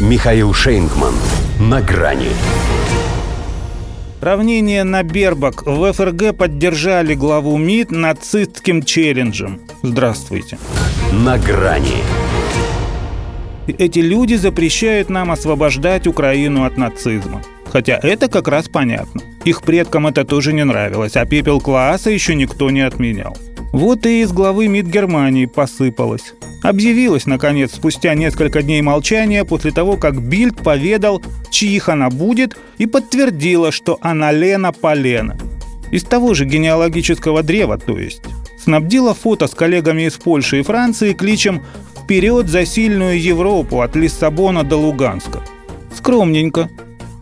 Михаил Шейнгман. На грани. Равнение на Бербак в ФРГ поддержали главу МИД нацистским челленджем. Здравствуйте. На грани. Эти люди запрещают нам освобождать Украину от нацизма. Хотя это как раз понятно. Их предкам это тоже не нравилось, а пепел класса еще никто не отменял. Вот и из главы МИД Германии посыпалось. Объявилась, наконец, спустя несколько дней молчания после того, как Бильд поведал, чьих она будет, и подтвердила, что она Лена Полена. Из того же генеалогического древа, то есть. Снабдила фото с коллегами из Польши и Франции кличем «Вперед за сильную Европу от Лиссабона до Луганска». Скромненько,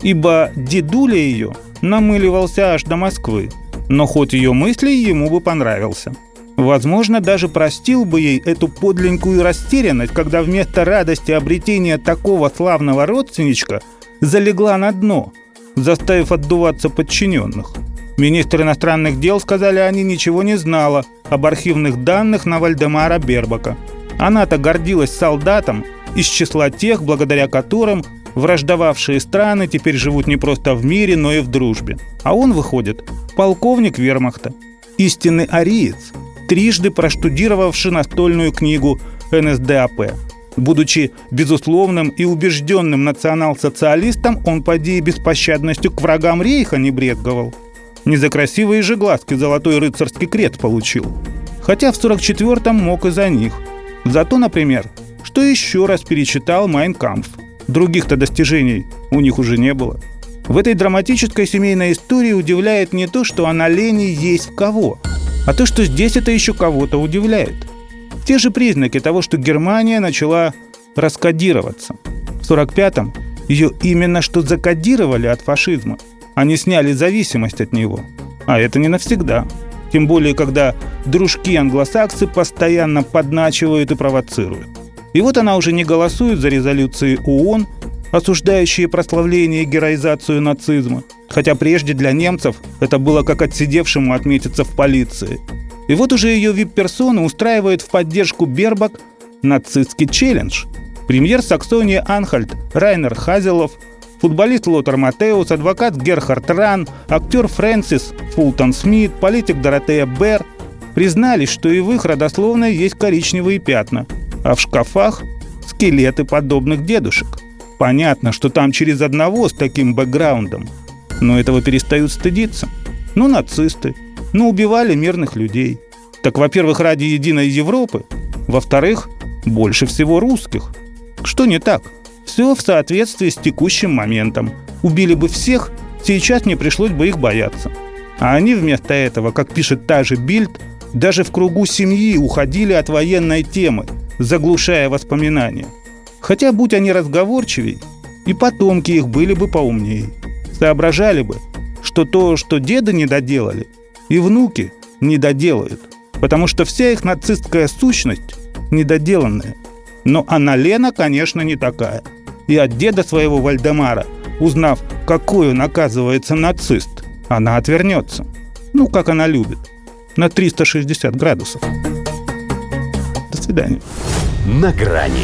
ибо дедуля ее намыливался аж до Москвы, но ход ее мыслей ему бы понравился – Возможно, даже простил бы ей эту подленькую растерянность, когда вместо радости обретения такого славного родственничка залегла на дно, заставив отдуваться подчиненных. Министр иностранных дел, сказали они, ничего не знала об архивных данных на Вальдемара Бербака. Она-то гордилась солдатом из числа тех, благодаря которым враждовавшие страны теперь живут не просто в мире, но и в дружбе. А он, выходит, полковник вермахта, истинный ариец – трижды проштудировавший настольную книгу НСДАП. Будучи безусловным и убежденным национал-социалистом, он, поди, беспощадностью к врагам рейха не брезговал. Не за красивые же глазки золотой рыцарский крест получил. Хотя в 44-м мог и за них. Зато, например, что еще раз перечитал «Майнкампф». Других-то достижений у них уже не было. В этой драматической семейной истории удивляет не то, что она лени есть в кого – а то, что здесь это еще кого-то удивляет. Те же признаки того, что Германия начала раскодироваться. В 45-м ее именно что закодировали от фашизма. Они сняли зависимость от него. А это не навсегда. Тем более, когда дружки-англосаксы постоянно подначивают и провоцируют. И вот она уже не голосует за резолюции ООН, осуждающие прославление и героизацию нацизма. Хотя прежде для немцев это было как отсидевшему отметиться в полиции. И вот уже ее вип-персона устраивает в поддержку Бербак нацистский челлендж. Премьер Саксонии Анхальд Райнер Хазелов, футболист Лотер Матеус, адвокат Герхард Ран, актер Фрэнсис Фултон Смит, политик Доротея Берр признались, что и в их родословной есть коричневые пятна, а в шкафах – скелеты подобных дедушек – Понятно, что там через одного с таким бэкграундом. Но этого перестают стыдиться. Ну, нацисты. Ну, убивали мирных людей. Так, во-первых, ради единой Европы. Во-вторых, больше всего русских. Что не так? Все в соответствии с текущим моментом. Убили бы всех, сейчас не пришлось бы их бояться. А они вместо этого, как пишет та же Бильд, даже в кругу семьи уходили от военной темы, заглушая воспоминания. Хотя, будь они разговорчивей, и потомки их были бы поумнее. Соображали бы, что то, что деды не доделали, и внуки не доделают, потому что вся их нацистская сущность недоделанная. Но она Лена, конечно, не такая. И от деда своего Вальдемара, узнав, какой он оказывается нацист, она отвернется. Ну, как она любит. На 360 градусов. До свидания. На грани